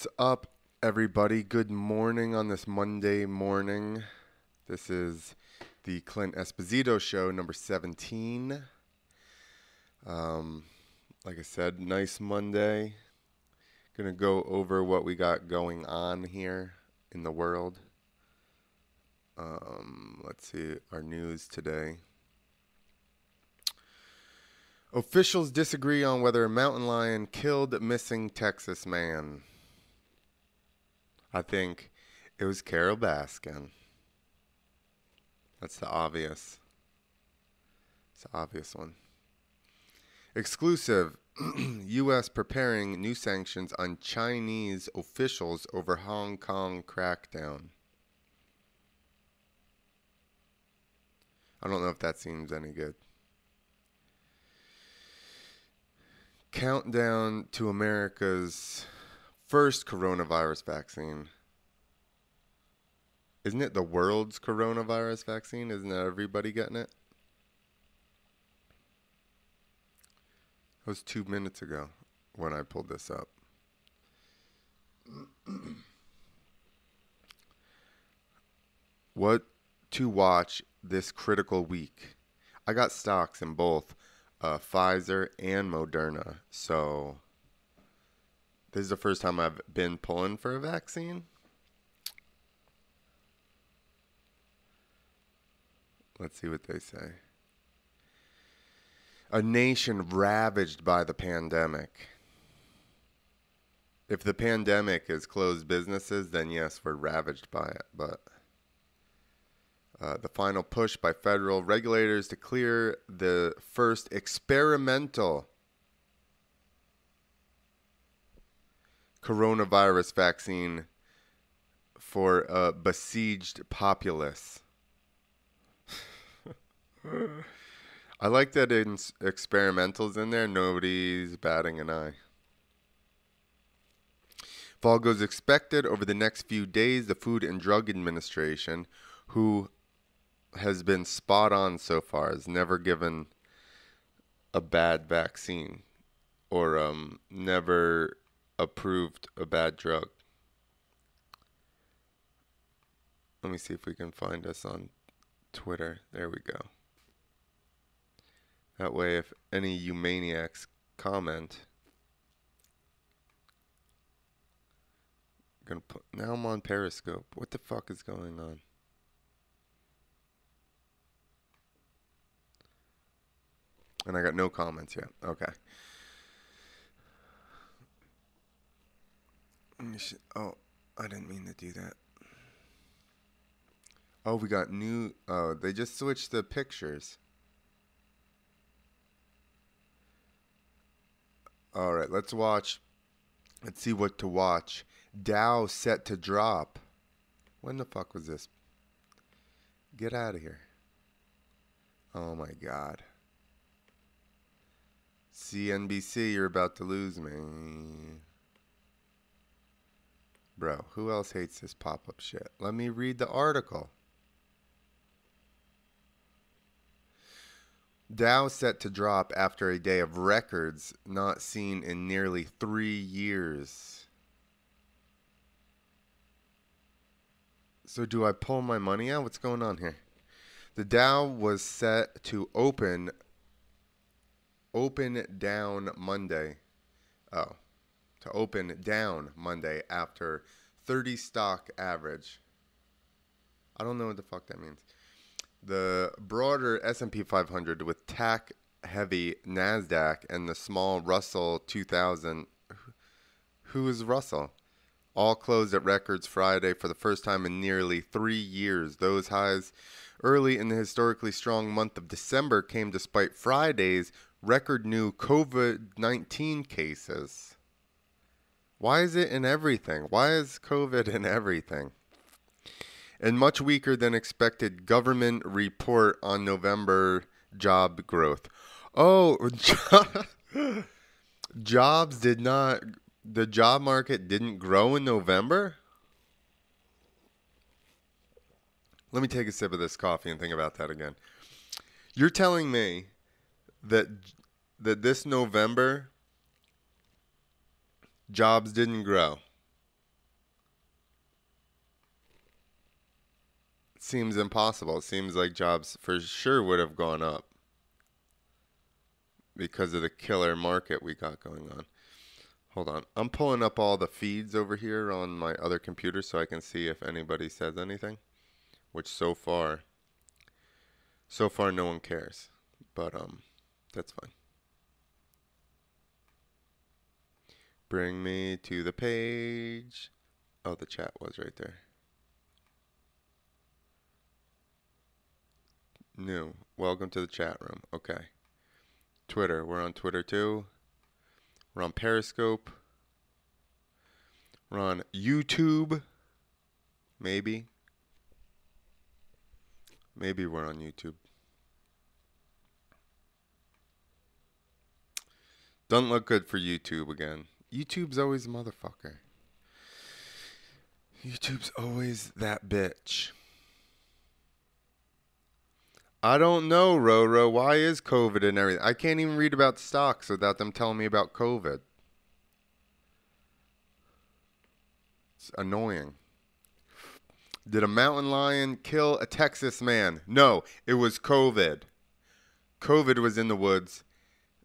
What's up, everybody? Good morning on this Monday morning. This is the Clint Esposito Show, number 17. Um, like I said, nice Monday. Gonna go over what we got going on here in the world. Um, let's see our news today. Officials disagree on whether a mountain lion killed missing Texas man. I think it was Carole Baskin. That's the obvious. It's the obvious one. Exclusive U.S. preparing new sanctions on Chinese officials over Hong Kong crackdown. I don't know if that seems any good. Countdown to America's first coronavirus vaccine. Isn't it the world's coronavirus vaccine? Isn't everybody getting it? That was two minutes ago when I pulled this up. what to watch this critical week? I got stocks in both uh, Pfizer and Moderna, so this is the first time I've been pulling for a vaccine. Let's see what they say. A nation ravaged by the pandemic. If the pandemic has closed businesses, then yes, we're ravaged by it. But uh, the final push by federal regulators to clear the first experimental coronavirus vaccine for a besieged populace. I like that in experimentals in there. Nobody's batting an eye. Fall goes expected over the next few days. The Food and Drug Administration, who has been spot on so far, has never given a bad vaccine or um, never approved a bad drug. Let me see if we can find us on Twitter. There we go. That way, if any you maniacs comment, gonna put. Now I'm on Periscope. What the fuck is going on? And I got no comments yet. Okay. Oh, I didn't mean to do that. Oh, we got new. Oh, they just switched the pictures. All right, let's watch. Let's see what to watch. Dow set to drop. When the fuck was this? Get out of here. Oh my god. CNBC, you're about to lose me. Bro, who else hates this pop up shit? Let me read the article. Dow set to drop after a day of records not seen in nearly three years. So, do I pull my money out? What's going on here? The Dow was set to open open down Monday. Oh, to open down Monday after 30 stock average. I don't know what the fuck that means. The broader S&P 500 with tech heavy Nasdaq and the small Russell 2000 who is Russell? All closed at records Friday for the first time in nearly 3 years. Those highs early in the historically strong month of December came despite Friday's record new COVID-19 cases. Why is it in everything? Why is COVID in everything? And much weaker than expected government report on November job growth. Oh, jobs did not, the job market didn't grow in November? Let me take a sip of this coffee and think about that again. You're telling me that that this November jobs didn't grow. It seems impossible. It seems like jobs for sure would have gone up because of the killer market we got going on. Hold on. I'm pulling up all the feeds over here on my other computer so I can see if anybody says anything, which so far so far no one cares. But um that's fine. Bring me to the page. Oh, the chat was right there. New. Welcome to the chat room. Okay. Twitter. We're on Twitter too. We're on Periscope. We're on YouTube. Maybe. Maybe we're on YouTube. Doesn't look good for YouTube again. YouTube's always a motherfucker. YouTube's always that bitch. I don't know, Roro. Why is COVID and everything? I can't even read about stocks without them telling me about COVID. It's annoying. Did a mountain lion kill a Texas man? No, it was COVID. COVID was in the woods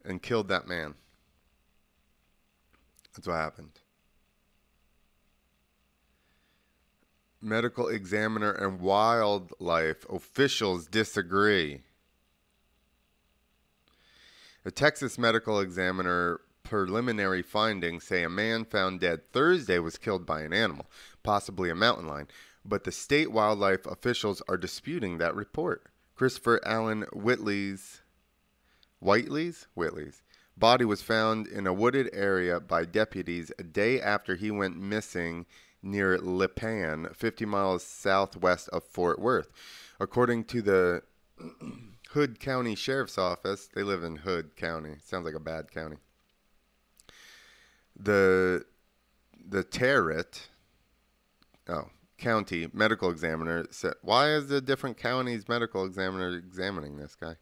and killed that man. That's what happened. Medical examiner and wildlife officials disagree. A Texas medical examiner preliminary findings say a man found dead Thursday was killed by an animal, possibly a mountain lion, but the state wildlife officials are disputing that report. Christopher Allen Whitley's Whiteley's Whitley's body was found in a wooded area by deputies a day after he went missing near Lipan, 50 miles southwest of Fort Worth. According to the Hood County Sheriff's Office, they live in Hood County. Sounds like a bad county. The the Tarrant, oh, county medical examiner said, "Why is the different counties medical examiner examining this guy?"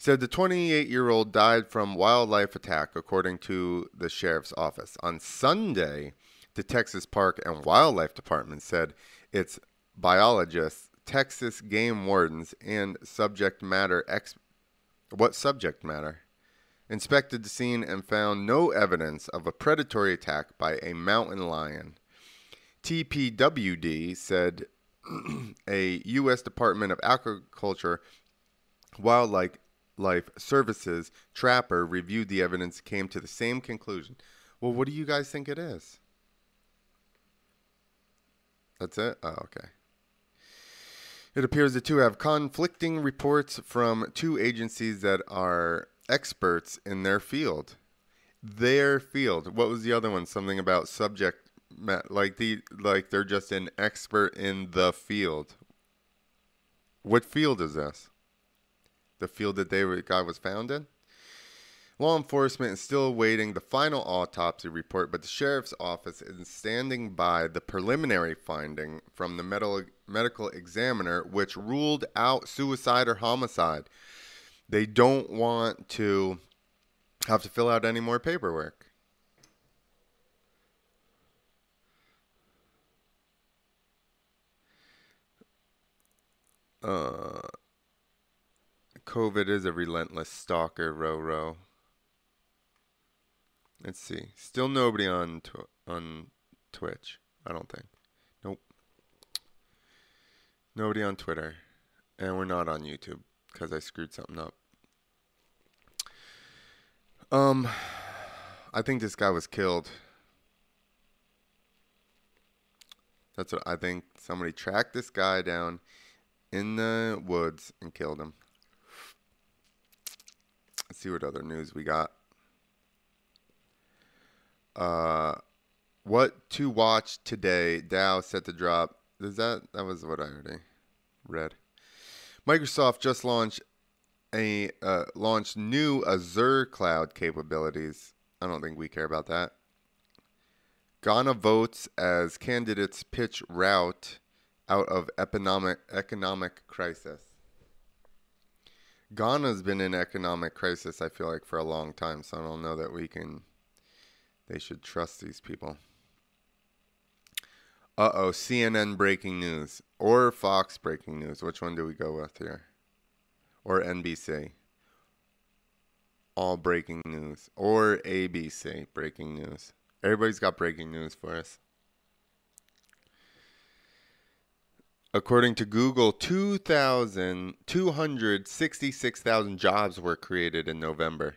Said the 28 year old died from wildlife attack, according to the sheriff's office. On Sunday, the Texas Park and Wildlife Department said its biologists, Texas game wardens, and subject matter ex- what subject matter inspected the scene and found no evidence of a predatory attack by a mountain lion. TPWD said a U.S. Department of Agriculture wildlife Life Services trapper reviewed the evidence came to the same conclusion. Well, what do you guys think it is? That's it? Oh, okay. It appears the two have conflicting reports from two agencies that are experts in their field. Their field. What was the other one? Something about subject like the like they're just an expert in the field. What field is this? The field that they were, guy was found in. Law enforcement is still awaiting the final autopsy report, but the sheriff's office is standing by the preliminary finding from the medical medical examiner, which ruled out suicide or homicide. They don't want to have to fill out any more paperwork. Uh, COVID is a relentless stalker, Roro. Let's see. Still nobody on tw- on Twitch. I don't think. Nope. Nobody on Twitter, and we're not on YouTube because I screwed something up. Um, I think this guy was killed. That's what I think. Somebody tracked this guy down in the woods and killed him. See what other news we got. Uh, what to watch today? Dow set to drop. Is that that was what I already read? Microsoft just launched a uh, launched new Azure cloud capabilities. I don't think we care about that. Ghana votes as candidates pitch route out of economic economic crisis. Ghana's been in economic crisis, I feel like, for a long time. So I don't know that we can. They should trust these people. Uh oh, CNN breaking news. or Fox breaking news? Which one do we go with here? Or NBC? All breaking news. Or ABC breaking news. Everybody's got breaking news for us. According to Google, 2,000, 266,000 jobs were created in November.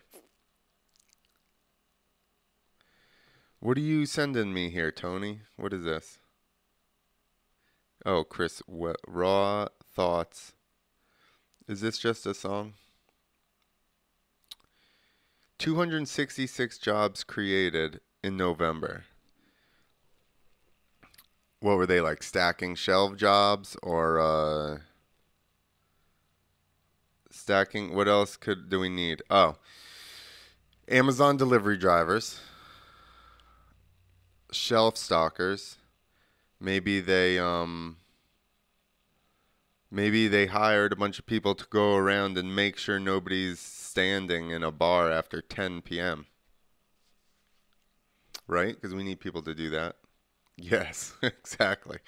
What are you sending me here, Tony? What is this? Oh, Chris, what, raw thoughts. Is this just a song? 266 jobs created in November. What were they like stacking shelf jobs or uh stacking what else could do we need? Oh. Amazon delivery drivers, shelf stockers, maybe they um maybe they hired a bunch of people to go around and make sure nobody's standing in a bar after 10 p.m. Right? Because we need people to do that. Yes, exactly.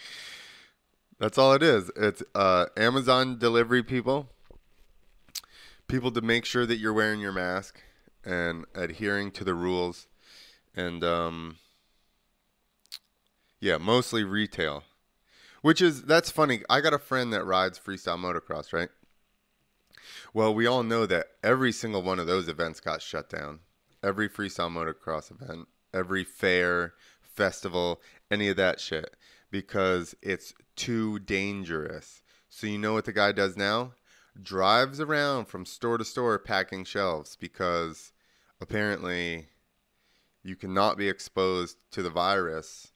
That's all it is. It's uh, Amazon delivery people, people to make sure that you're wearing your mask and adhering to the rules, and um, yeah, mostly retail. Which is that's funny. I got a friend that rides freestyle motocross, right? Well, we all know that every single one of those events got shut down. Every freestyle motocross event, every fair, festival, any of that shit because it's too dangerous. So you know what the guy does now? Drives around from store to store packing shelves because apparently you cannot be exposed to the virus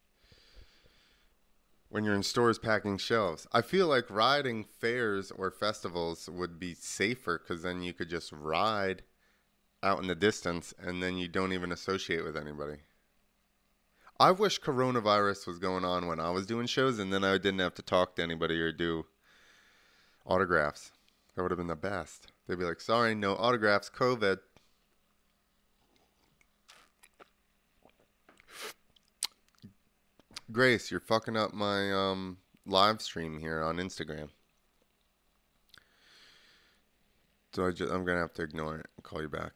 when you're in stores packing shelves. I feel like riding fairs or festivals would be safer because then you could just ride out in the distance and then you don't even associate with anybody. I wish coronavirus was going on when I was doing shows and then I didn't have to talk to anybody or do autographs. That would have been the best. They'd be like, sorry, no autographs, COVID. Grace, you're fucking up my um, live stream here on Instagram. So I I'm gonna have to ignore it and call you back.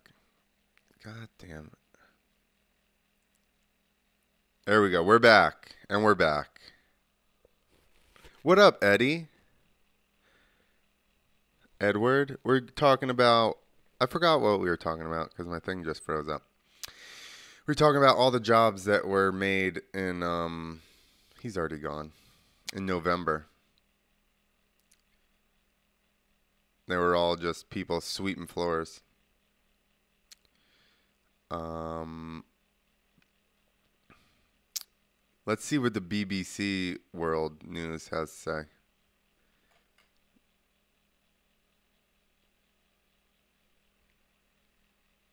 God damn it. There we go. We're back. And we're back. What up, Eddie? Edward? We're talking about. I forgot what we were talking about because my thing just froze up. We're talking about all the jobs that were made in. Um, he's already gone. In November. They were all just people sweeping floors. Um, let's see what the BBC World News has to say.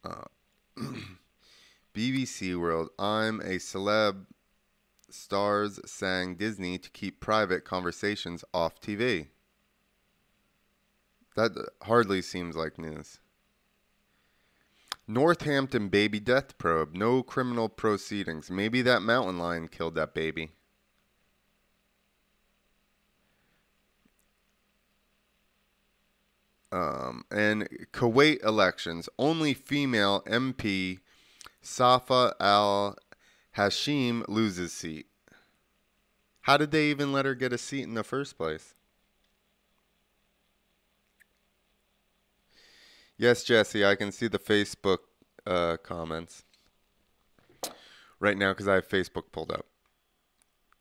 Uh, BBC World. I'm a celeb. Stars sang Disney to keep private conversations off TV. That hardly seems like news. Northampton baby death probe. No criminal proceedings. Maybe that mountain lion killed that baby. Um, and Kuwait elections. Only female MP Safa al Hashim loses seat. How did they even let her get a seat in the first place? Yes, Jesse, I can see the Facebook uh, comments right now because I have Facebook pulled up.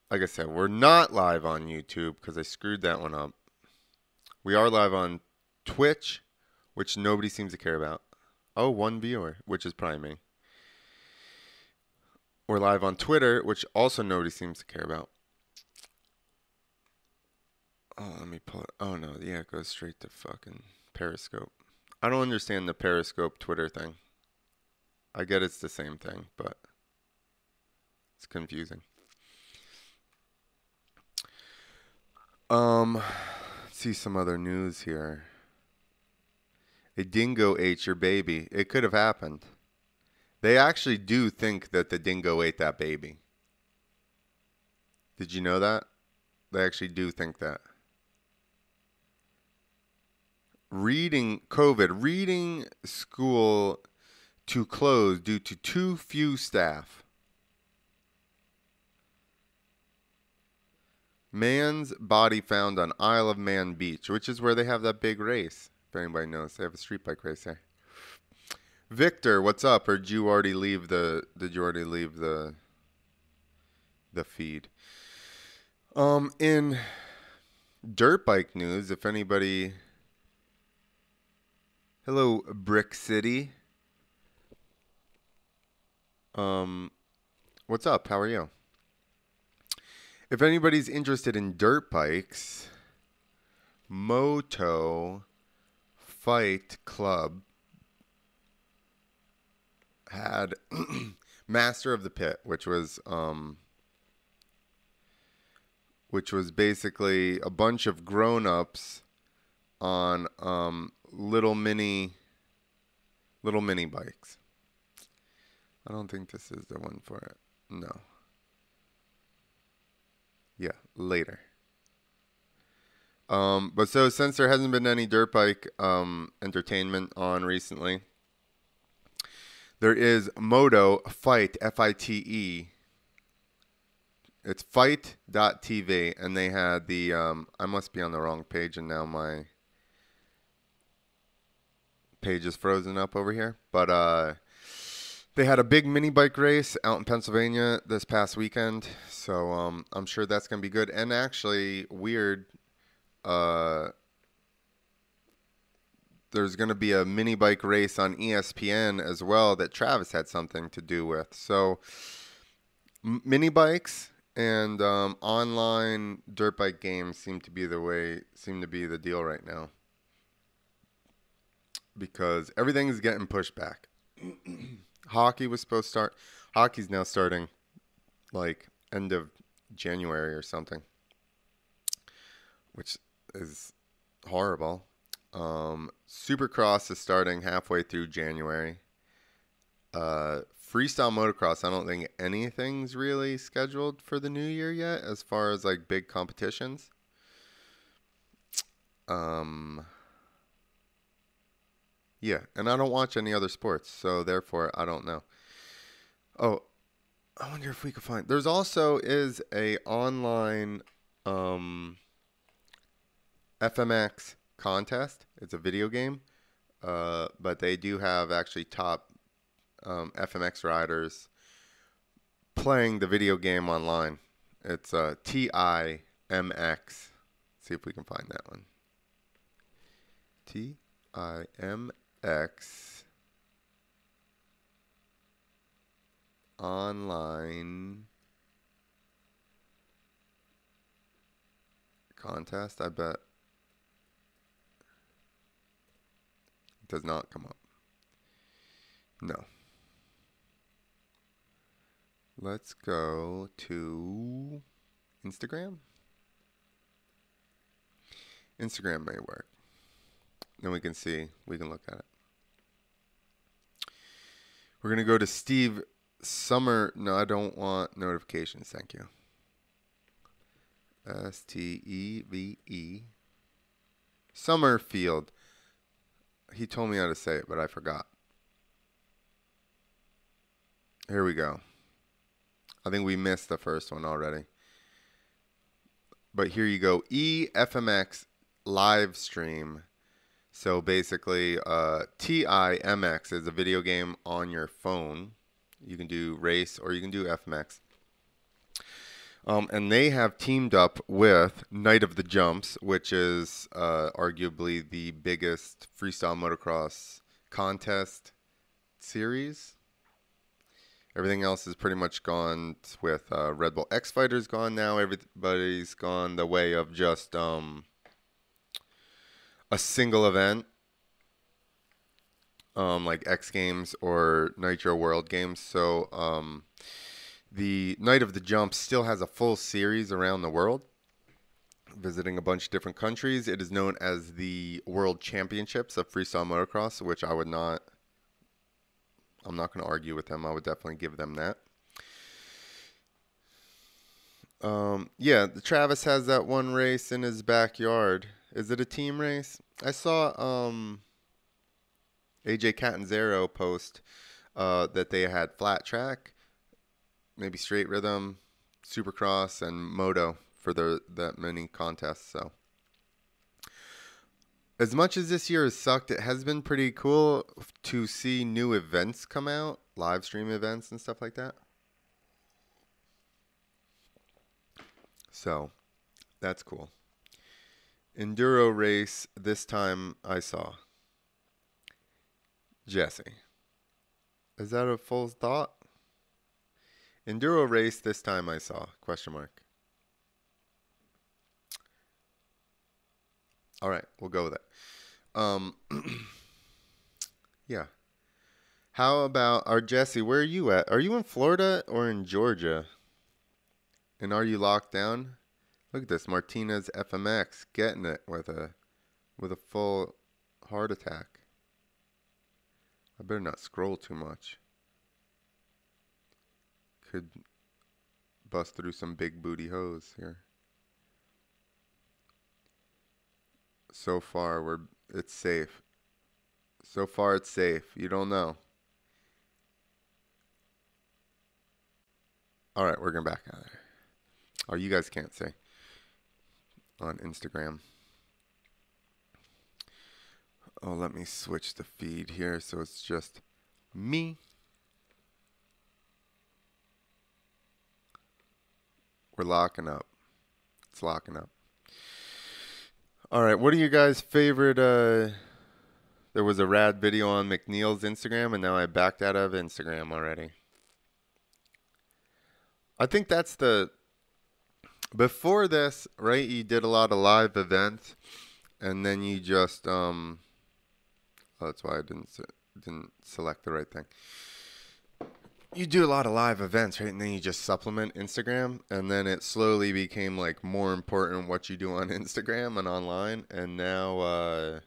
Like I said, we're not live on YouTube because I screwed that one up. We are live on Twitch, which nobody seems to care about. Oh, one viewer, which is probably me. We're live on Twitter, which also nobody seems to care about. Oh, let me pull it. Oh, no. Yeah, it goes straight to fucking Periscope. I don't understand the Periscope Twitter thing. I get it's the same thing, but it's confusing. Um, see some other news here. A dingo ate your baby. It could have happened. They actually do think that the dingo ate that baby. Did you know that? They actually do think that. Reading COVID, reading school to close due to too few staff. Man's body found on Isle of Man Beach, which is where they have that big race. If anybody knows, they have a street bike race there. Victor, what's up? Or did you already leave the? Did you already leave the? The feed. Um, in dirt bike news, if anybody. Hello, Brick City. Um, what's up? How are you? If anybody's interested in dirt bikes, Moto Fite Klub had Master of the Pit, which was um, which was basically a bunch of grown-ups on um, little mini little mini bikes. I don't think this is the one for it. No. Yeah, later. Um, but so since there hasn't been any dirt bike um, entertainment on recently, there is Moto Fite F I T E. It's fite.tv, and they had the. Um, I must be on the wrong page, and now my page is frozen up over here. But uh, they had a big mini bike race out in Pennsylvania this past weekend, so um, I'm sure that's gonna be good. And actually, weird. Uh, there's gonna be a mini bike race on ESPN as well that Travis had something to do with. So, m- mini bikes and um, online dirt bike games seem to be the way seem to be the deal right now because everything is getting pushed back. hockey was supposed to start. Hockey's now starting like end of January or something, which is horrible. Um, Supercross is starting halfway through January. Uh, freestyle motocross, I don't think anything's really scheduled for the new year yet, as far as like big competitions. Um, yeah, and I don't watch any other sports, so therefore I don't know. Oh, I wonder if we could find. There's also is a online um, FMX contest. It's a video game, uh, but they do have actually top um, FMX riders playing the video game online. It's uh, TIMX. See if we can find that one. T I M X online contest. I bet it does not come up. No. Let's go to Instagram. Instagram may work. Then we can see, we can look at it. We're going to go to Steve Summer. No, I don't want notifications. Thank you. S T E V E. Summerfield. He told me how to say it, but I forgot. Here we go. I think we missed the first one already. But here you go. EFMX live stream. So basically, uh, TIMX is a video game on your phone. You can do race or you can do FMX. Um, and they have teamed up with Night of the Jumps, which is uh, arguably the biggest freestyle motocross contest series. Everything else is pretty much gone with uh, Red Bull X Fighters gone now. Everybody's gone the way of just um, a single event, um, like X Games or Nitro World Games. So um, the Night of the Jump still has a full series around the world, visiting a bunch of different countries. It is known as the World Championships of Freestyle Motocross, which I would not. I'm not going to argue with them. I would definitely give them that. Um, yeah, the Travis has that one race in his backyard Is it a team race? I saw um, AJ Catanzaro post uh, that they had flat track, maybe straight rhythm, supercross, and moto for the that many contests. So, as much as this year has sucked, it has been pretty cool to see new events come out, live stream events and stuff like that. So, that's cool. Enduro race this time I saw. Jesse. Is that a full thought? Enduro race this time I saw. Question mark. All right, we'll go with it. Um, yeah. How about our Jesse? Where are you at? Are you in Florida or in Georgia? And are you locked down? Look at this, Martinez FMX getting it with a with a full heart attack. I better not scroll too much. Could bust through some big booty hoes here. So far we're it's safe. So far it's safe. You don't know. All right, we're going back out there. Oh, you guys can't say on Instagram. Oh, let me switch the feed here so it's just me. We're locking up. It's locking up. All right, what are you guys' favorite? Uh, there was a rad video on McNeil's Instagram, and now I backed out of Instagram already. I think that's the before this, right? You did a lot of live events, and then you just um. Oh, that's why I didn't didn't select the right thing. You do a lot of live events, right? And then you just supplement Instagram, and then it slowly became like more important what you do on Instagram and online, and now uh,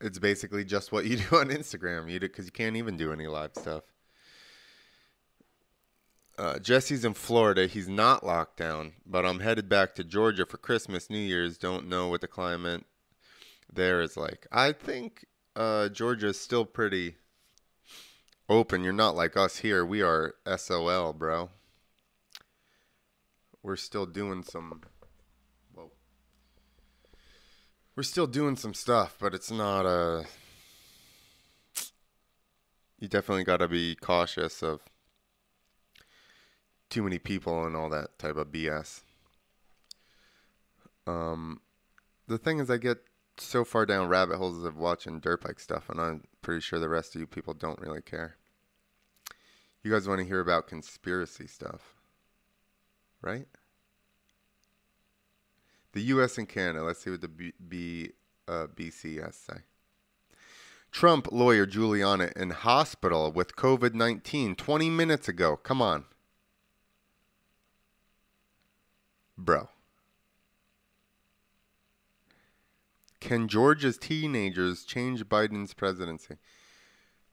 it's basically just what you do on Instagram. You because you can't even do any live stuff. Uh, Jesse's in Florida. He's not locked down, but I'm headed back to Georgia for Christmas, New Year's. Don't know what the climate there is like. I think uh, Georgia is still pretty open. You're not like us here. We are SOL, bro. We're still doing some. Whoa. We're still doing some stuff, but it's not a. Uh, you definitely got to be cautious of too many people and all that type of BS. Um, the thing is, I get so far down rabbit holes of watching dirt bike stuff, and I'm pretty sure the rest of you people don't really care. You guys want to hear about conspiracy stuff, right? The U.S. and Canada. Let's see what the B, B uh, BCS say. Trump lawyer Giuliani in hospital with COVID 19 20 minutes ago. Come on. Bro. Can Georgia's teenagers change Biden's presidency?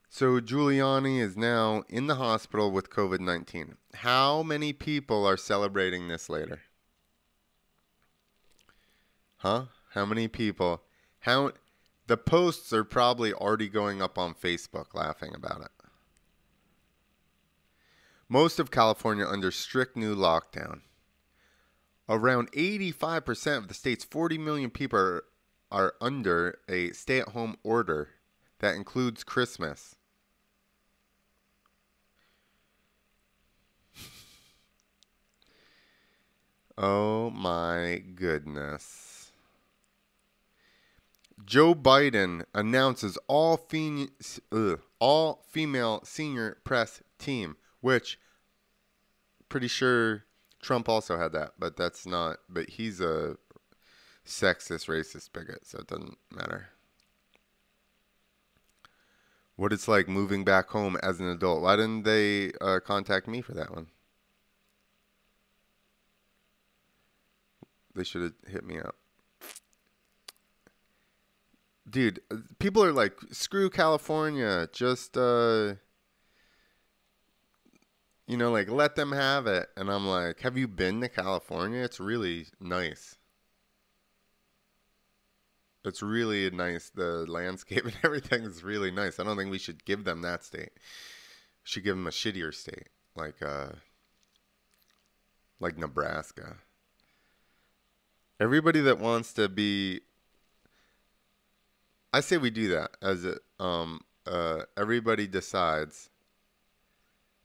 So Giuliani is now in the hospital with COVID 19. How many people are celebrating this later? Huh? How many people? How the posts are probably already going up on Facebook laughing about it. Most of California under strict new lockdown. Around 85% of the state's 40 million people are, are under a stay at home order that includes Christmas. oh my goodness. Joe Biden announces all, fe- ugh, all female senior press team, which pretty sure Trump also had that, but that's not. But he's a sexist, racist bigot, so it doesn't matter. What it's like moving back home as an adult. Why didn't they uh, contact me for that one? They should have hit me up. Dude, uh, people are like, screw California. Just, uh, you know, like let them have it. And I'm like, have you been to California? It's really nice. It's really nice. The landscape and everything is really nice. I don't think we should give them that state. should give them a shittier state, like uh, like Nebraska. Everybody that wants to be, I say we do that as a, um, uh, everybody decides.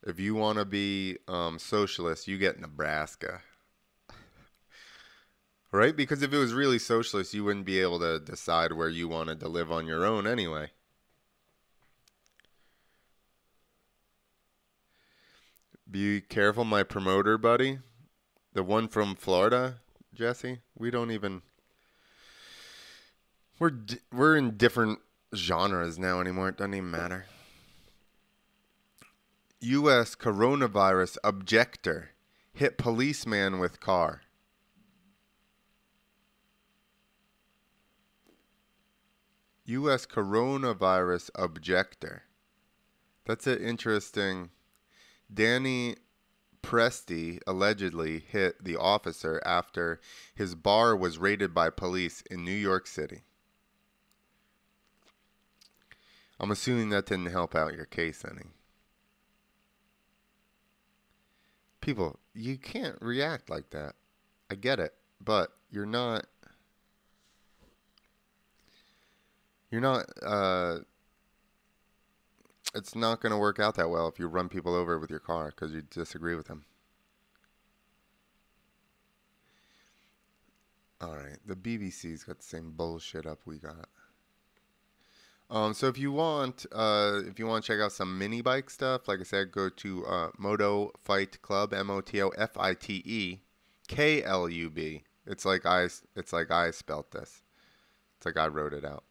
If you want to be um, socialist, you get Nebraska right? Because if it was really socialist, you wouldn't be able to decide where you wanted to live on your own anyway. Be careful, my promoter buddy. The one from Florida, Jesse. We don't even. We're we're in different genres now anymore. It doesn't even matter. U.S. coronavirus objector hit policeman with car. U.S. coronavirus objector. That's an interesting. Danny Presti allegedly hit the officer after his bar was raided by police in New York City. I'm assuming that didn't help out your case any. People, you can't react like that. I get it, but you're not You're not. Uh, it's not going to work out that well if you run people over with your car because you disagree with them. All right, the BBC's got the same bullshit up we got. Um, so if you want, uh, if you want to check out some mini bike stuff, like I said, go to uh, Moto Fite Klub, M O T O F I T E K L U B. It's like I, it's like I spelt this. It's like I wrote it out.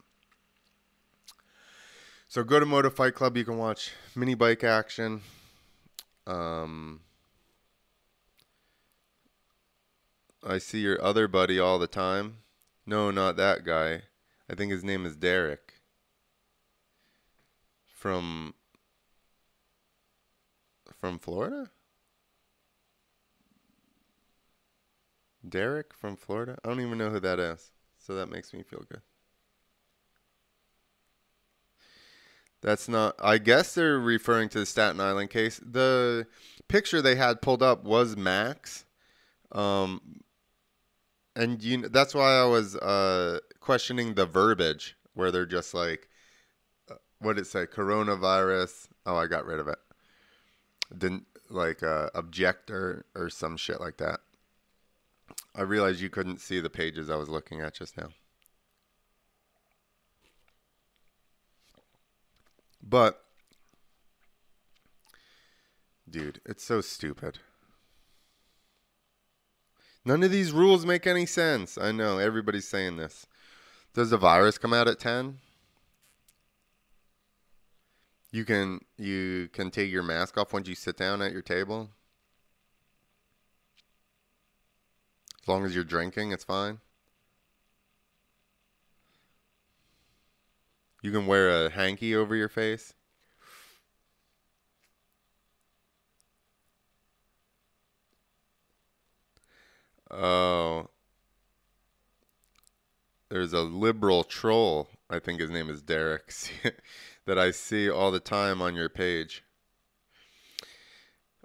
So go to Moto Fite Klub. You can watch mini bike action. Um, I see your other buddy all the time. No, not that guy. I think his name is Derek. From from Florida? Derek from Florida? I don't even know who that is. So that makes me feel good. That's not. I guess they're referring to the Staten Island case. The picture they had pulled up was Max, um, and you. That's why I was uh, questioning the verbiage where they're just like, what did it say? Coronavirus. Oh, I got rid of it. Didn't like uh, objector or some shit like that. I realized you couldn't see the pages I was looking at just now. But, dude, it's so stupid. None of these rules make any sense. I know everybody's saying this. Does the virus come out at 10? You can you can take your mask off once you sit down at your table. As long as you're drinking, it's fine. You can wear a hanky over your face. Oh. There's a liberal troll, I think his name is Derek, that I see all the time on your page.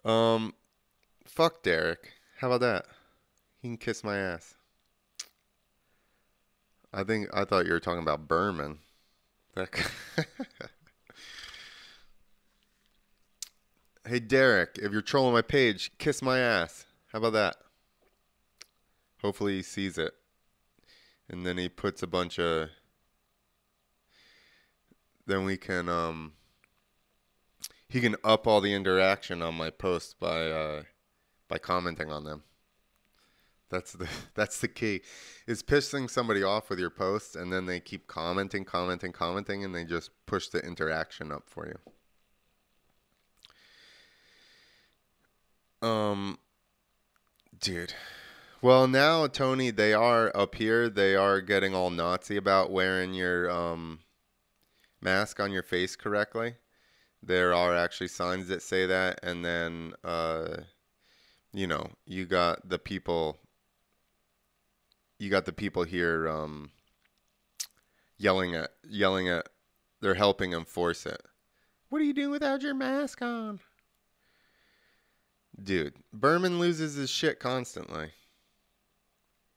Um, fuck Derek. How about that? He can kiss my ass. I think I thought you were talking about Berman. hey, Derek, if you're trolling my page, kiss my ass. How about that? Hopefully he sees it. And then he puts a bunch of. Then we can, um. He can up all the interaction on my posts by, uh, by commenting on them. That's the that's the key. Is pissing somebody off with your posts and then they keep commenting, commenting, commenting and they just push the interaction up for you. Um dude. Well, now Tony, they are up here. They are getting all Nazi about wearing your um mask on your face correctly. There are actually signs that say that and then uh you know, you got the people you got the people here um, yelling at yelling at they're helping him force it. What are you doing without your mask on? Dude, Berman loses his shit constantly.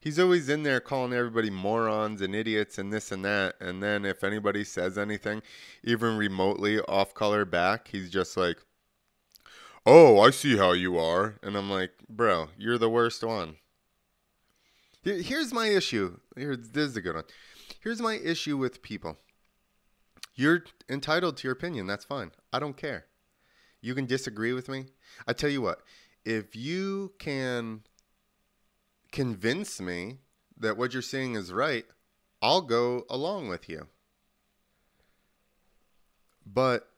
He's always in there calling everybody morons and idiots and this and that. And then if anybody says anything, even remotely off color back, he's just like, Oh, I see how you are. And I'm like, Bro, you're the worst one. Here's my issue. Here, this is a good one. Here's my issue with people. You're entitled to your opinion. That's fine. I don't care. You can disagree with me. I tell you what, if you can convince me that what you're saying is right, I'll go along with you. But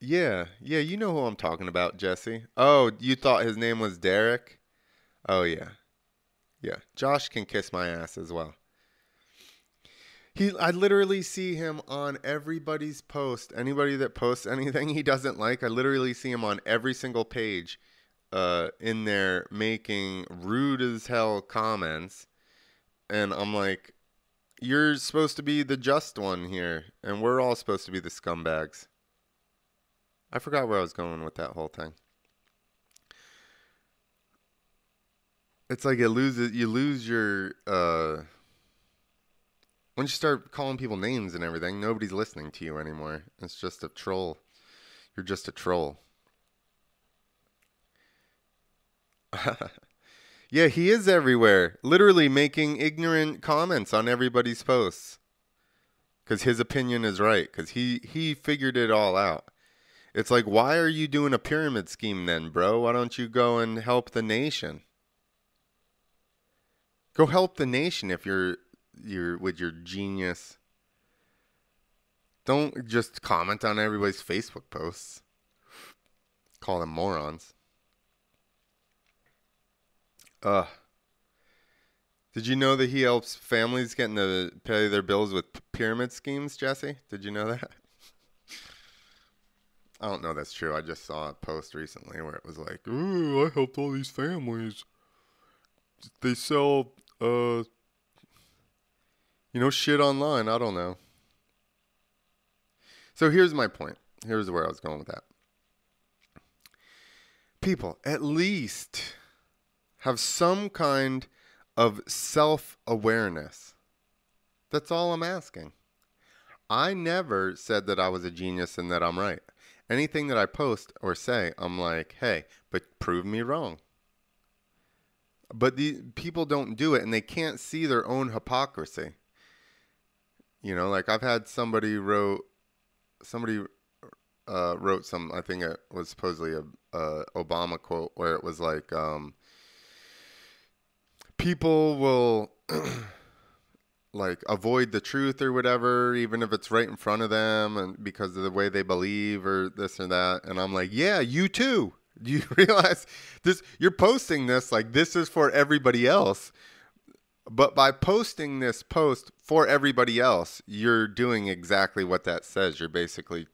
yeah, yeah, you know who I'm talking about, Jesse. Oh, you thought his name was Derek? Oh yeah. Yeah. Josh can kiss my ass as well. He I literally see him on everybody's post. Anybody that posts anything he doesn't like, I literally see him on every single page uh, in there making rude as hell comments. And I'm like, you're supposed to be the just one here, and we're all supposed to be the scumbags. I forgot where I was going with that whole thing. It's like it loses you lose your uh once you start calling people names and everything, nobody's listening to you anymore. It's just a troll. You're just a troll. yeah, he is everywhere, literally making ignorant comments on everybody's posts. Cuz his opinion is right cuz he he figured it all out. It's like why are you doing a pyramid scheme then, bro? Why don't you go and help the nation? Go help the nation if you're you're with your genius. Don't just comment on everybody's Facebook posts. Call them morons. Uh, did you know that he helps families getting to pay their bills with pyramid schemes, Jesse? Did you know that? I don't know that's true. I just saw a post recently where it was like, "Ooh, I helped all these families. They sell uh you know shit online, I don't know." So here's my point. Here's where I was going with that. People, at least have some kind of self awareness. That's all I'm asking. I never said that I was a genius and that I'm right. Anything that I post or say, I'm like, hey, but prove me wrong. But the people don't do it and they can't see their own hypocrisy. You know, like I've had somebody wrote somebody uh, wrote some I think it was supposedly a, a Obama quote where it was like um, people will like avoid the truth or whatever even if it's right in front of them and because of the way they believe or this or that. And i'm like yeah you too. Do you realize this? You're posting this like this is for everybody else. But by posting this post for everybody else you're doing exactly what that says. You're basically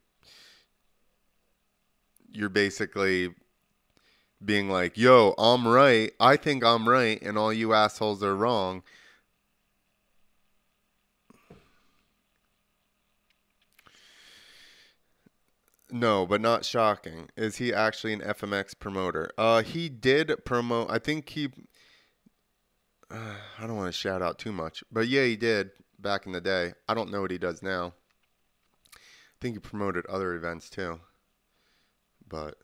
you're basically being like, yo, I'm right. I think I'm right, and all you assholes are wrong. No, but not shocking. Is he actually an FMX promoter? Uh, he did promote. I think he. Uh, I don't want to shout out too much, but yeah, he did back in the day. I don't know what he does now. I think he promoted other events too, but.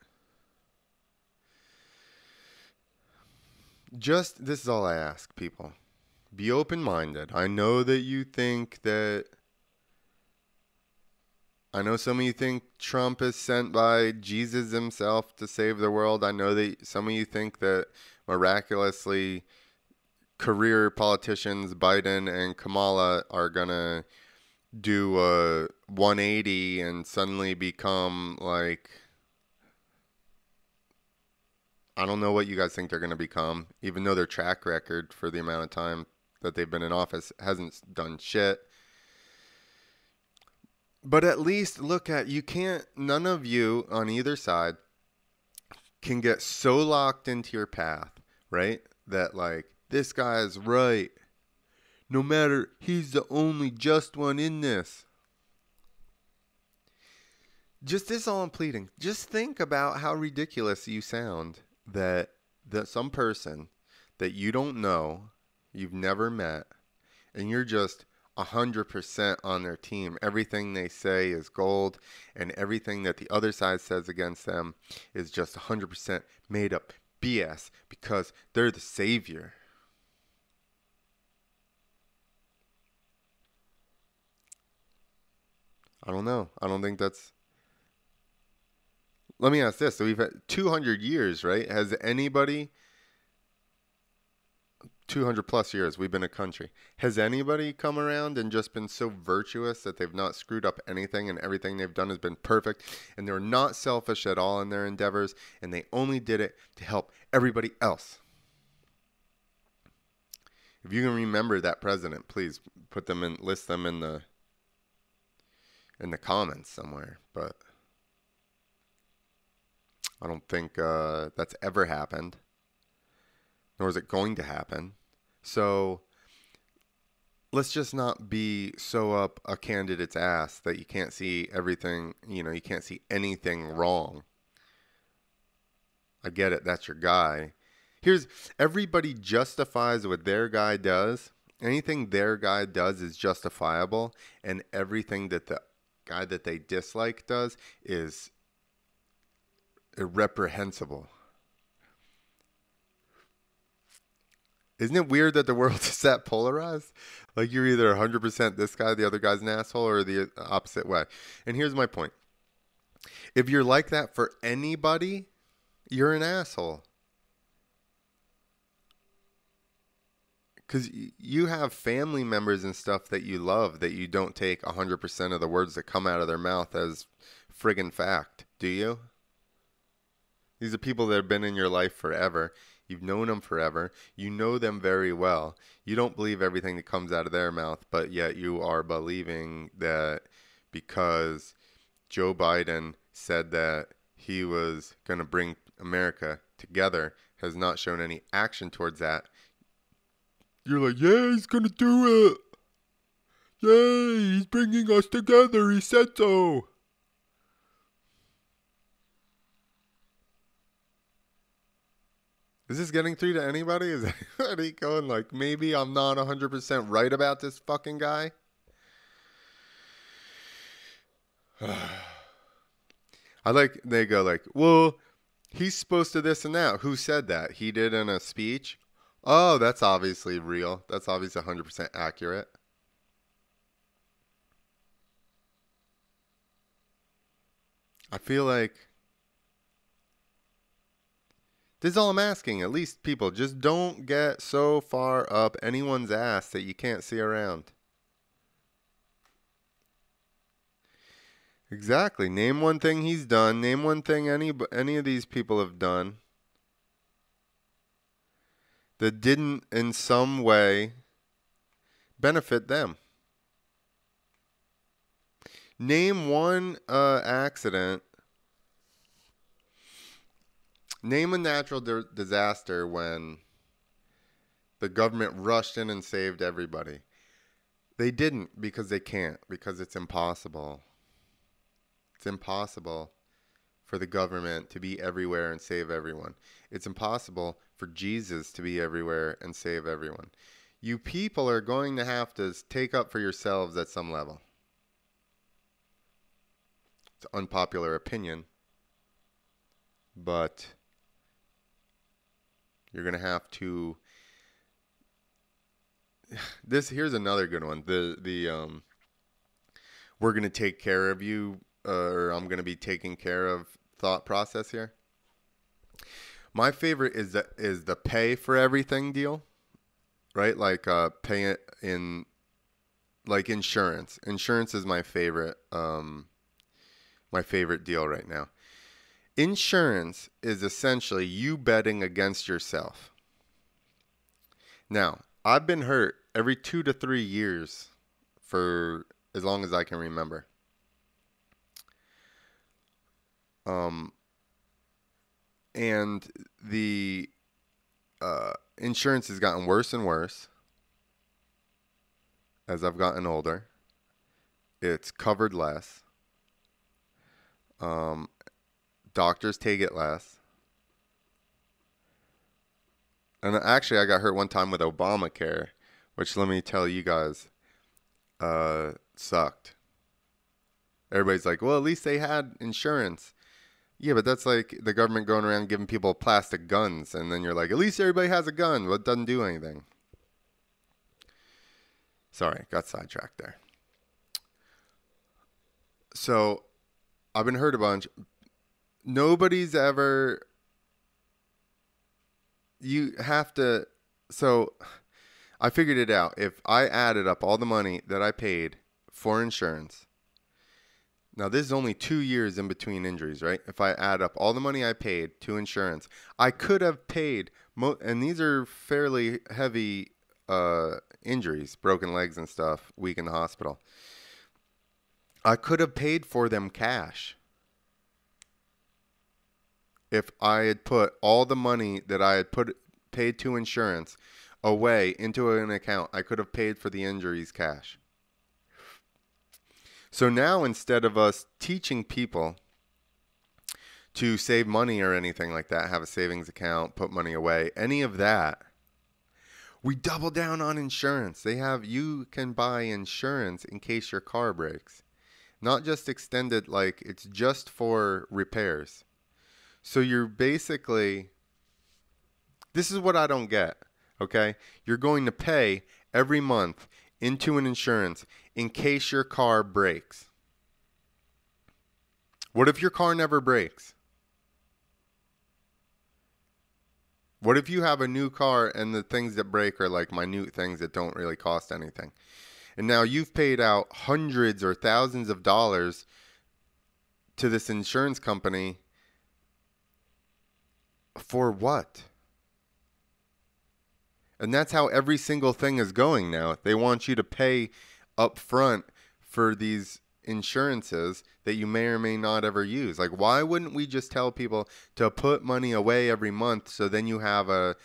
Just this is all I ask people. Be open minded. I know that you think that I know some of you think Trump is sent by Jesus himself to save the world. I know that some of you think that miraculously career politicians Biden and Kamala are going to do a 180 and suddenly become like I don't know what you guys think they're going to become, even though their track record for the amount of time that they've been in office hasn't done shit. But at least look at you can't, none of you on either side can get so locked into your path, right? That like, this guy is right. no matter he's the only just one in this. Just this all I'm pleading. Just think about how ridiculous you sound that that some person that you don't know, you've never met, and you're just 100% on their team. Everything they say is gold, and everything that the other side says against them is just 100% made up BS because they're the savior. I don't know. I don't think that's. Let me ask this. So we've had 200 years, right? Has anybody 200 plus years we've been a country. Has anybody come around and just been so virtuous that they've not screwed up anything and everything they've done has been perfect and they're not selfish at all in their endeavors and they only did it to help everybody else? If you can remember that president, please put them in list them in the in the comments somewhere, but I don't think uh, that's ever happened nor is it going to happen. So let's just not be so up a candidate's ass that you can't see everything, you know, you can't see anything wrong. I get it, that's your guy. Here's everybody justifies what their guy does. Anything their guy does is justifiable, and everything that the guy that they dislike does is irreprehensible. Isn't it weird that the world is that polarized? Like you're either 100% this guy, the other guy's an asshole, or the opposite way. And here's my point if you're like that for anybody, you're an asshole. Because you have family members and stuff that you love that you don't take 100% of the words that come out of their mouth as friggin' fact, do you? These are people that have been in your life forever. You've known them forever. You know them very well. You don't believe everything that comes out of their mouth, but yet you are believing that because Joe Biden said that he was going to bring America together, has not shown any action towards that. You're like, yeah, he's going to do it. Yay, he's bringing us together. He said so. Is this getting through to anybody? Is anybody going like, maybe I'm not 100% right about this fucking guy? I like, they go like, well, he's supposed to this and that. Who said that? He did in a speech? Oh, that's obviously real. That's obviously 100% accurate. I feel like this is all I'm asking. At least people just don't get so far up anyone's ass that you can't see around. Exactly. Name one thing he's done. Name one thing any any of these people have done that didn't in some way benefit them. Name one uh, accident Name a natural di- disaster when the government rushed in and saved everybody. They didn't because they can't, because it's impossible. It's impossible for the government to be everywhere and save everyone. It's impossible for Jesus to be everywhere and save everyone. You people are going to have to take up for yourselves at some level. It's an unpopular opinion, but you're gonna have to. This here's another good one. The the um. We're gonna take care of you, uh, or I'm gonna be taking care of thought process here. My favorite is the is the pay for everything deal, right? Like uh, pay it in, like insurance. Insurance is my favorite. Um, my favorite deal right now. Insurance is essentially you betting against yourself. Now, I've been hurt every two to three years for as long as I can remember. Um, and the uh, insurance has gotten worse and worse. as I've gotten older. It's covered less. Um, doctors take it less. And actually, I got hurt one time with Obamacare, which let me tell you guys, uh, sucked. Everybody's like, well, at least they had insurance. Yeah, but that's like the government going around giving people plastic guns, and then you're like, at least everybody has a gun. Well, it doesn't do anything. Sorry, got sidetracked there. So, I've been hurt a bunch. Nobody's ever. You have to. So, I figured it out. If I added up all the money that I paid for insurance, now this is only two years in between injuries, right? If I add up all the money I paid to insurance, I could have paid, mo- and these are fairly heavy uh, injuries, broken legs and stuff, week in the hospital. I could have paid for them cash if I had put all the money that I had put paid to insurance away into an account. I could have paid for the injuries cash. So now instead of us teaching people to save money or anything like that, have a savings account, put money away, any of that, we double down on insurance. They have you can buy insurance in case your car breaks. Not just extended like it's just for repairs. So you're basically this is what I don't get, okay? You're going to pay every month into an insurance in case your car breaks. What if your car never breaks? What if you have a new car and the things that break are like minute things that don't really cost anything? And now you've paid out hundreds or thousands of dollars to this insurance company for what? And that's how every single thing is going now. They want you to pay up front for these insurances that you may or may not ever use. Like, why wouldn't we just tell people to put money away every month so then you have a.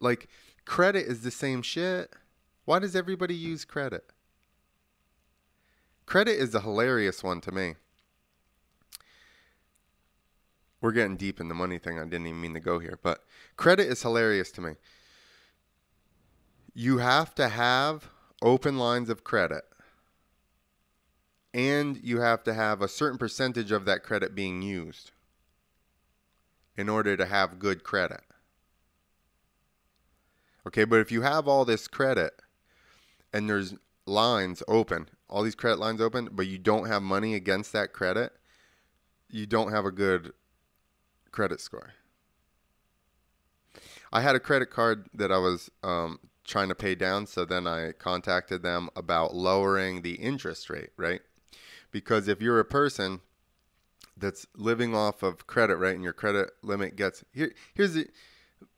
Like, credit is the same shit. Why does everybody use credit? Credit is a hilarious one to me. We're getting deep in the money thing. I didn't even mean to go here, but credit is hilarious to me. You have to have open lines of credit and you have to have a certain percentage of that credit being used in order to have good credit. Okay, but if you have all this credit and there's lines open, all these credit lines open, but you don't have money against that credit, you don't have a good credit score. I had a credit card that I was um, trying to pay down, so then I contacted them about lowering the interest rate, right? Because if you're a person that's living off of credit, right, and your credit limit gets here, here's the,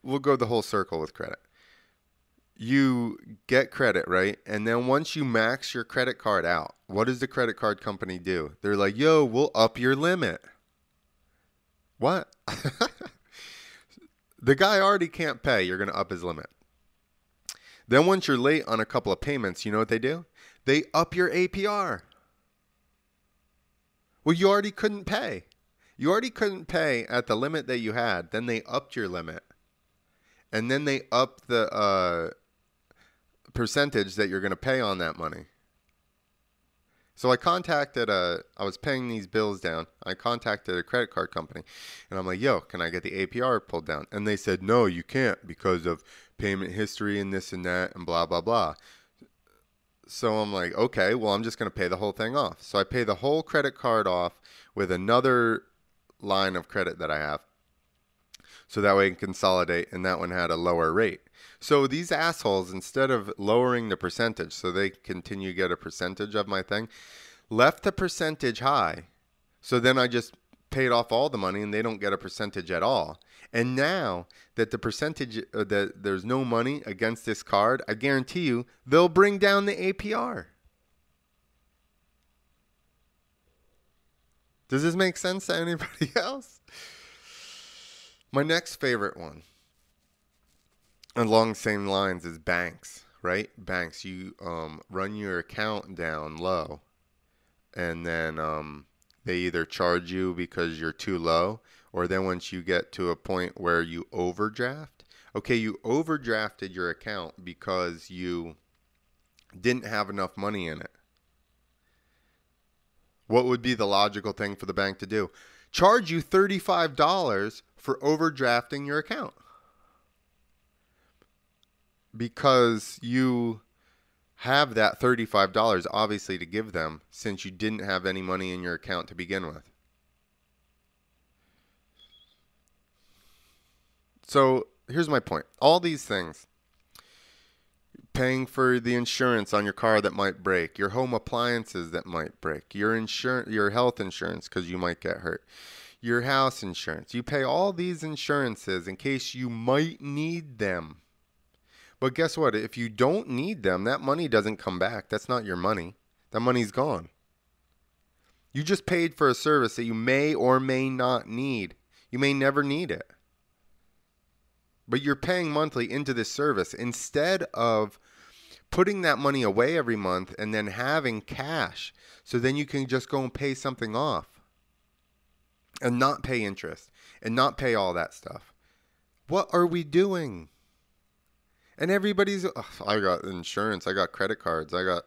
we'll go the whole circle with credit. You get credit, right? And then once you max your credit card out, what does the credit card company do? They're like, yo, we'll up your limit. What? the guy already can't pay. You're going to up his limit. Then once you're late on a couple of payments, you know what they do? They up your APR. Well, you already couldn't pay. You already couldn't pay at the limit that you had. Then they upped your limit. And then they upped the uh, percentage that you're going to pay on that money. So I contacted a, I was paying these bills down. I contacted a credit card company and I'm like, yo, can I get the APR pulled down? And they said, no, you can't because of payment history and this and that and blah, blah, blah. So I'm like, okay, well, I'm just going to pay the whole thing off. So I pay the whole credit card off with another line of credit that I have. So that way I can consolidate, and that one had a lower rate. So these assholes, instead of lowering the percentage so they continue to get a percentage of my thing, left the percentage high. So then I just paid off all the money and they don't get a percentage at all. And now that the percentage uh, that there's no money against this card, I guarantee you they'll bring down the APR. Does this make sense to anybody else? My next favorite one, along the same lines, as banks, right? Banks, you um, run your account down low, and then um, they either charge you because you're too low, or then once you get to a point where you overdraft, okay, you overdrafted your account because you didn't have enough money in it. What would be the logical thing for the bank to do? Charge you $35 for overdrafting your account. Because you have that $35 obviously to give them since you didn't have any money in your account to begin with. So here's my point. All these things paying for the insurance on your car that might break, your home appliances that might break, your insurance, your health insurance because you might get hurt, your house insurance. You pay all these insurances in case you might need them. But guess what? If you don't need them, that money doesn't come back. That's not your money. That money's gone. You just paid for a service that you may or may not need. You may never need it but you're paying monthly into this service instead of putting that money away every month and then having cash so then you can just go and pay something off and not pay interest and not pay all that stuff. What are we doing? And everybody's, ugh, I got insurance, I got credit cards, I got.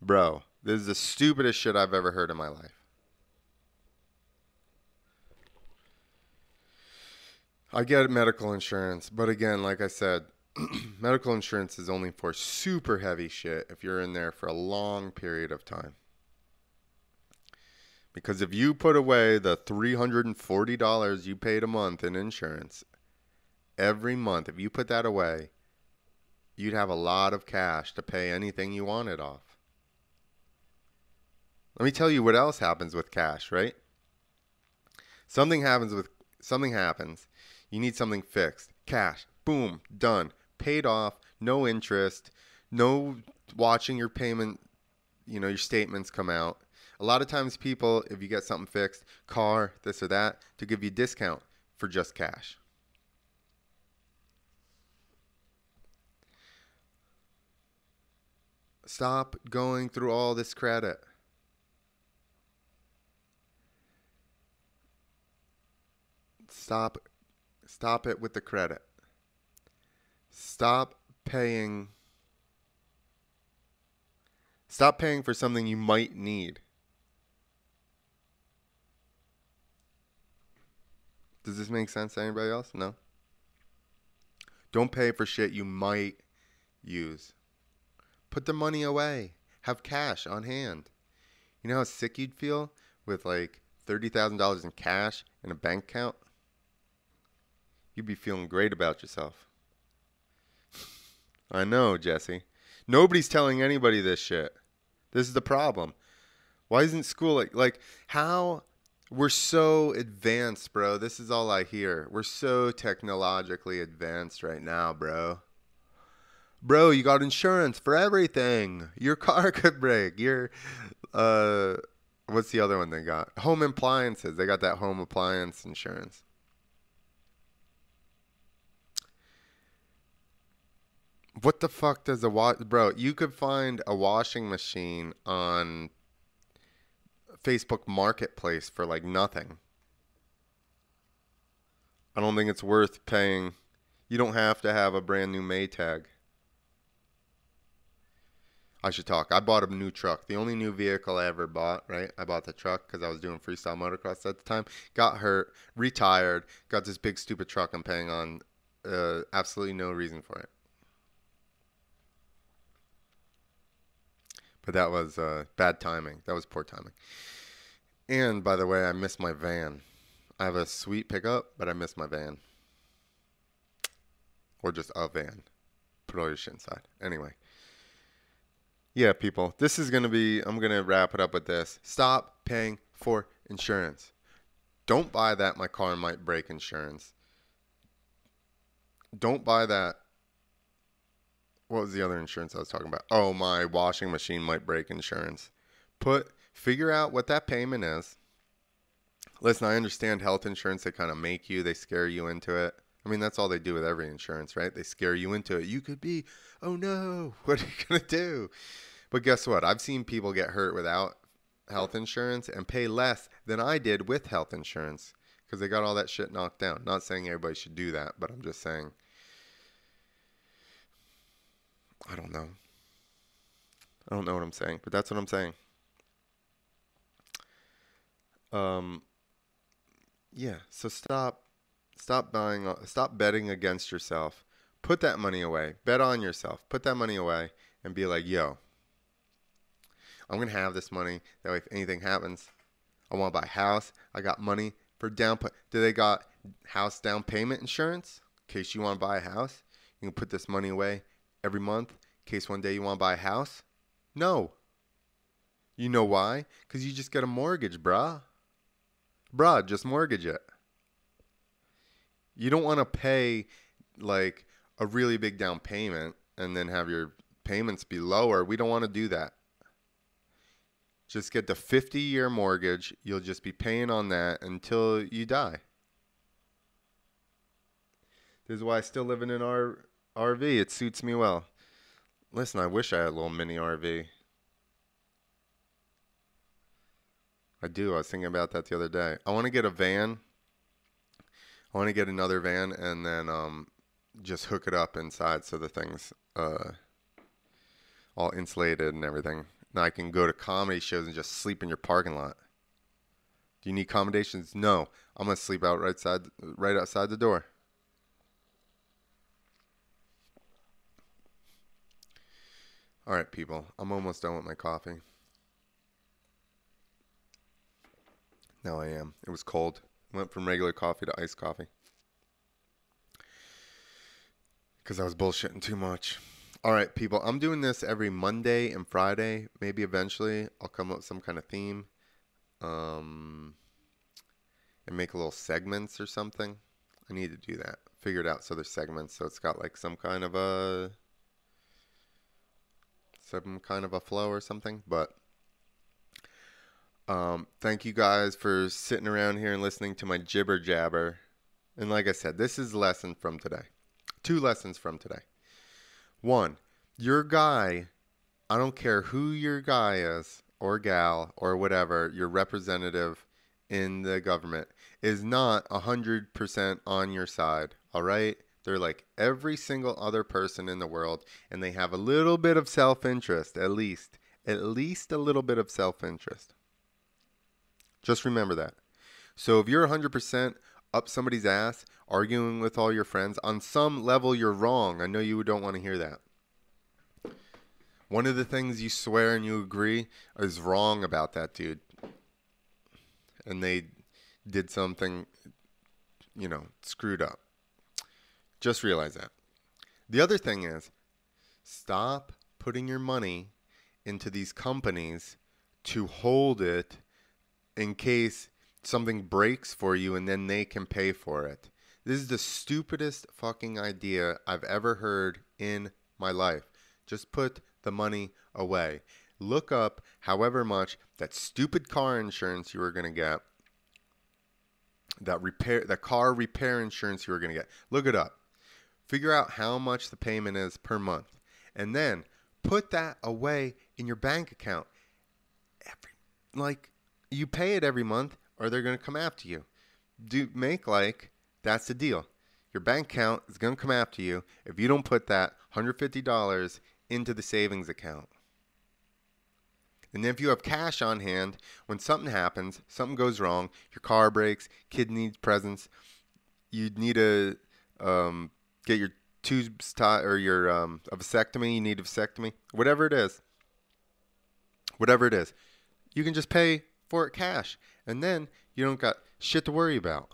Bro, this is the stupidest shit I've ever heard in my life. I get medical insurance, but again, like I said, medical insurance is only for super heavy shit if you're in there for a long period of time. Because if you put away the $340 you paid a month in insurance every month, if you put that away, you'd have a lot of cash to pay anything you wanted off. Let me tell you what else happens with cash, right? Something happens with something happens you need something fixed. Cash. Boom. Done. Paid off. No interest. No watching your payment, you know, your statements come out. A lot of times people, if you get something fixed, car, this or that, to give you discount for just cash. Stop going through all this credit. Stop Stop it with the credit. Stop paying. Stop paying for something you might need. Does this make sense to anybody else? No. Don't pay for shit you might use. Put the money away. Have cash on hand. You know how sick you'd feel with like $30,000 in cash in a bank account? You'd be feeling great about yourself. I know, Jesse. Nobody's telling anybody this shit. This is the problem. Why isn't school like like how we're so advanced, bro. This is all I hear. We're so technologically advanced right now, bro. Bro, you got insurance for everything. Your car could break. Your uh what's the other one they got? Home appliances. They got that home appliance insurance. What the fuck does a wash, bro? You could find a washing machine on Facebook Marketplace for like nothing. I don't think it's worth paying. You don't have to have a brand new Maytag. I should talk. I bought a new truck. The only new vehicle I ever bought, right? I bought the truck because I was doing freestyle motocross at the time. Got hurt, retired, got this big stupid truck I'm paying on. Uh, absolutely no reason for it. But that was uh, bad timing. That was poor timing. And by the way, I missed my van. I have a sweet pickup, but I missed my van. Or just a van. Put all your shit inside. Anyway. Yeah, people. This is going to be, I'm going to wrap it up with this. Stop paying for insurance. Don't buy that my car might break insurance. Don't buy that what was the other insurance I was talking about? Oh, my washing machine might break insurance. Put figure out what that payment is. Listen, I understand health insurance. They kind of make you, they scare you into it. I mean, that's all they do with every insurance, right? They scare you into it. You could be, oh no, what are you going to do? But guess what? I've seen people get hurt without health insurance and pay less than I did with health insurance because they got all that shit knocked down. Not saying everybody should do that, but I'm just saying. I don't know. I don't know what I'm saying, but that's what I'm saying. Um, yeah. So stop, stop buying, stop betting against yourself. Put that money away. Bet on yourself. Put that money away and be like, yo, I'm gonna have this money. That way, if anything happens, I want to buy a house. I got money for down. Do they got house down payment insurance in case you want to buy a house? You can put this money away every month in case one day you want to buy a house. No. You know why? Because you just got a mortgage, bruh. Bruh, just mortgage it. You don't want to pay like a really big down payment and then have your payments be lower. We don't want to do that. Just get the 50 year mortgage. You'll just be paying on that until you die. This is why I still live in an R- RV. It suits me well. Listen, I wish I had a little mini RV. I do. I was thinking about that the other day. I want to get a van. I want to get another van and then um, just hook it up inside so the thing's uh, all insulated and everything. Now I can go to comedy shows and just sleep in your parking lot. Do you need accommodations? No. I'm gonna sleep out right side, right outside the door. All right, people. I'm almost done with my coffee. Now I am. It was cold. Went from regular coffee to iced coffee. Because I was bullshitting too much. All right, people. I'm doing this every Monday and Friday. Maybe eventually I'll come up with some kind of theme, um, and make a little segments or something. I need to do that. Figure it out so there's segments. So it's got like some kind of a some kind of a flow or something. But um, thank you guys for sitting around here and listening to my jibber jabber. And like I said, this is lesson from today. Two lessons from today. One, your guy, I don't care who your guy is or gal or whatever, your representative in the government is not 100% on your side. All right? They're like every single other person in the world, and they have a little bit of self interest, at least. At least a little bit of self interest. Just remember that. So if you're 100% up somebody's ass, arguing with all your friends, on some level you're wrong. I know you don't want to hear that. One of the things you swear and you agree is wrong about that dude. And they did something, you know, screwed up. Just realize that. The other thing is stop putting your money into these companies to hold it in case something breaks for you and then they can pay for it. This is the stupidest fucking idea I've ever heard in my life. Just put the money away. Look up however much that stupid car insurance you were going to get, that repair that car repair insurance you were going to get. Look it up. Figure out how much the payment is per month. And then put that away in your bank account. Every like you pay it every month or they're going to come after you. Do make like that's the deal. Your bank account is going to come after you if you don't put that $150 into the savings account. And then if you have cash on hand, when something happens, something goes wrong, your car breaks, kid needs presents, you need to um, get your tubes tied or your um, a vasectomy, you need a vasectomy, whatever it is, whatever it is, you can just pay for it cash. And then you don't got shit to worry about.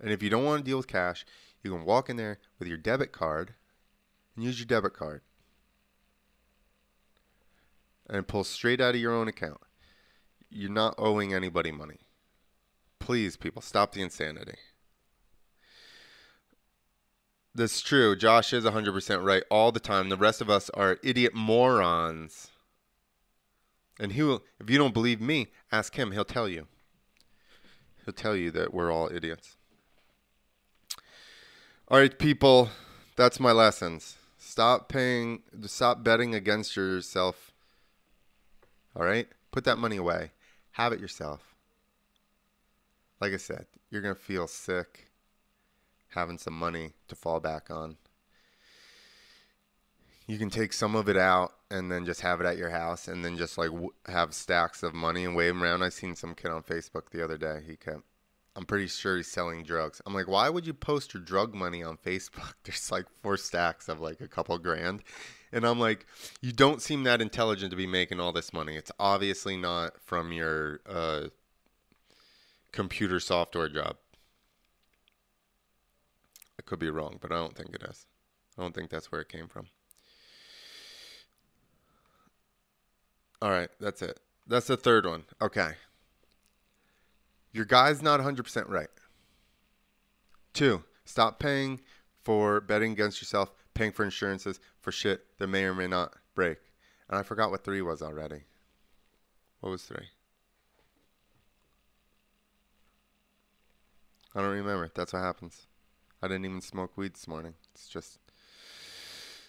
And if you don't want to deal with cash, you can walk in there with your debit card and use your debit card and pull straight out of your own account. You're not owing anybody money. Please, people, stop the insanity. That's true. Josh is 100% right all the time. The rest of us are idiot morons. And he will, if you don't believe me, ask him. He'll tell you. He'll tell you that we're all idiots. All right, people, that's my lessons. Stop paying, stop betting against yourself. All right? Put that money away. Have it yourself. Like I said, you're going to feel sick having some money to fall back on. You can take some of it out and then just have it at your house and then just like w- have stacks of money and wave them around. I seen some kid on Facebook the other day. He kept I'm pretty sure he's selling drugs. I'm like, why would you post your drug money on Facebook? There's like four stacks of like a couple grand. And I'm like, you don't seem that intelligent to be making all this money. It's obviously not from your uh, computer software job. I could be wrong, but I don't think it is. I don't think that's where it came from. All right, that's it. That's the third one. Okay. Your guy's not 100% right. Two, stop paying for betting against yourself, paying for insurances for shit that may or may not break. And I forgot what three was already. What was three? I don't remember. That's what happens. I didn't even smoke weed this morning. It's just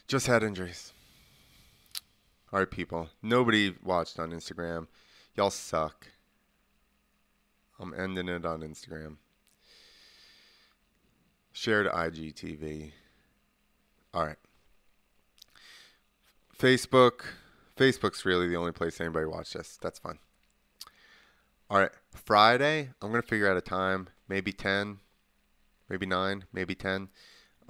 just head injuries. All right, people. Nobody watched on Instagram. Y'all suck. I'm ending it on Instagram. Shared IGTV. All right. Facebook. Facebook's really the only place anybody watched this. That's fine. All right. Friday, I'm going to figure out a time. Maybe 10, maybe 9, maybe 10.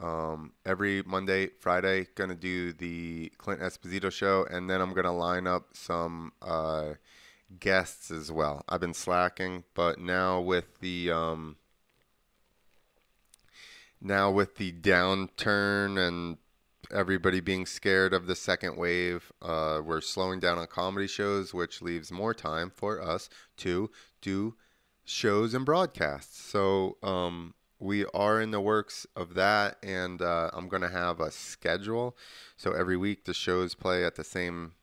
Um, every Monday, Friday, to do the Clint Esposito show. And then I'm to line up some. Uh, guests as well. I've been slacking, but now with the um, now with the downturn and everybody being scared of the second wave, uh, we're slowing down on comedy shows, which leaves more time for us to do shows and broadcasts. So um, we are in the works of that, and uh, I'm to have a schedule. So every week the shows play at the same,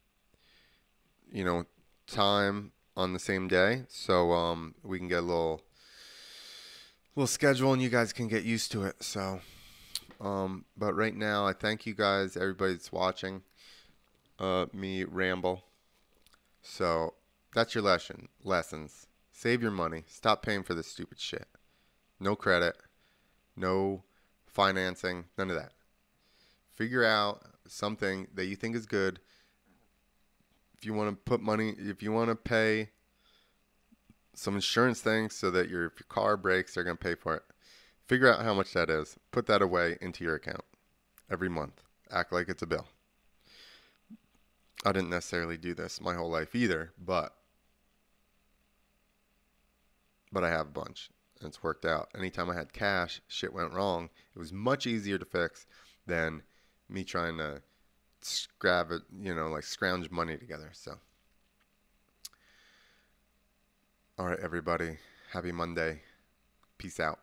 you know, time on the same day, so um, we can get a little little schedule and you guys can get used to it. So, um, but right now, I thank you guys, everybody that's watching uh, me ramble. So that's your lesson. Lessons. Save your money. Stop paying for this stupid shit. No credit. No financing. None of that. Figure out something that you think is good if you want to put money, if you want to pay some insurance things so that your if your car breaks, they're going to pay for it. Figure out how much that is. Put that away into your account every month. Act like it's a bill. I didn't necessarily do this my whole life either, but but I have a bunch and it's worked out. Anytime I had cash, shit went wrong. It was much easier to fix than me trying to scrab it, you know, like scrounge money together. So, all right, everybody, happy Monday. Peace out.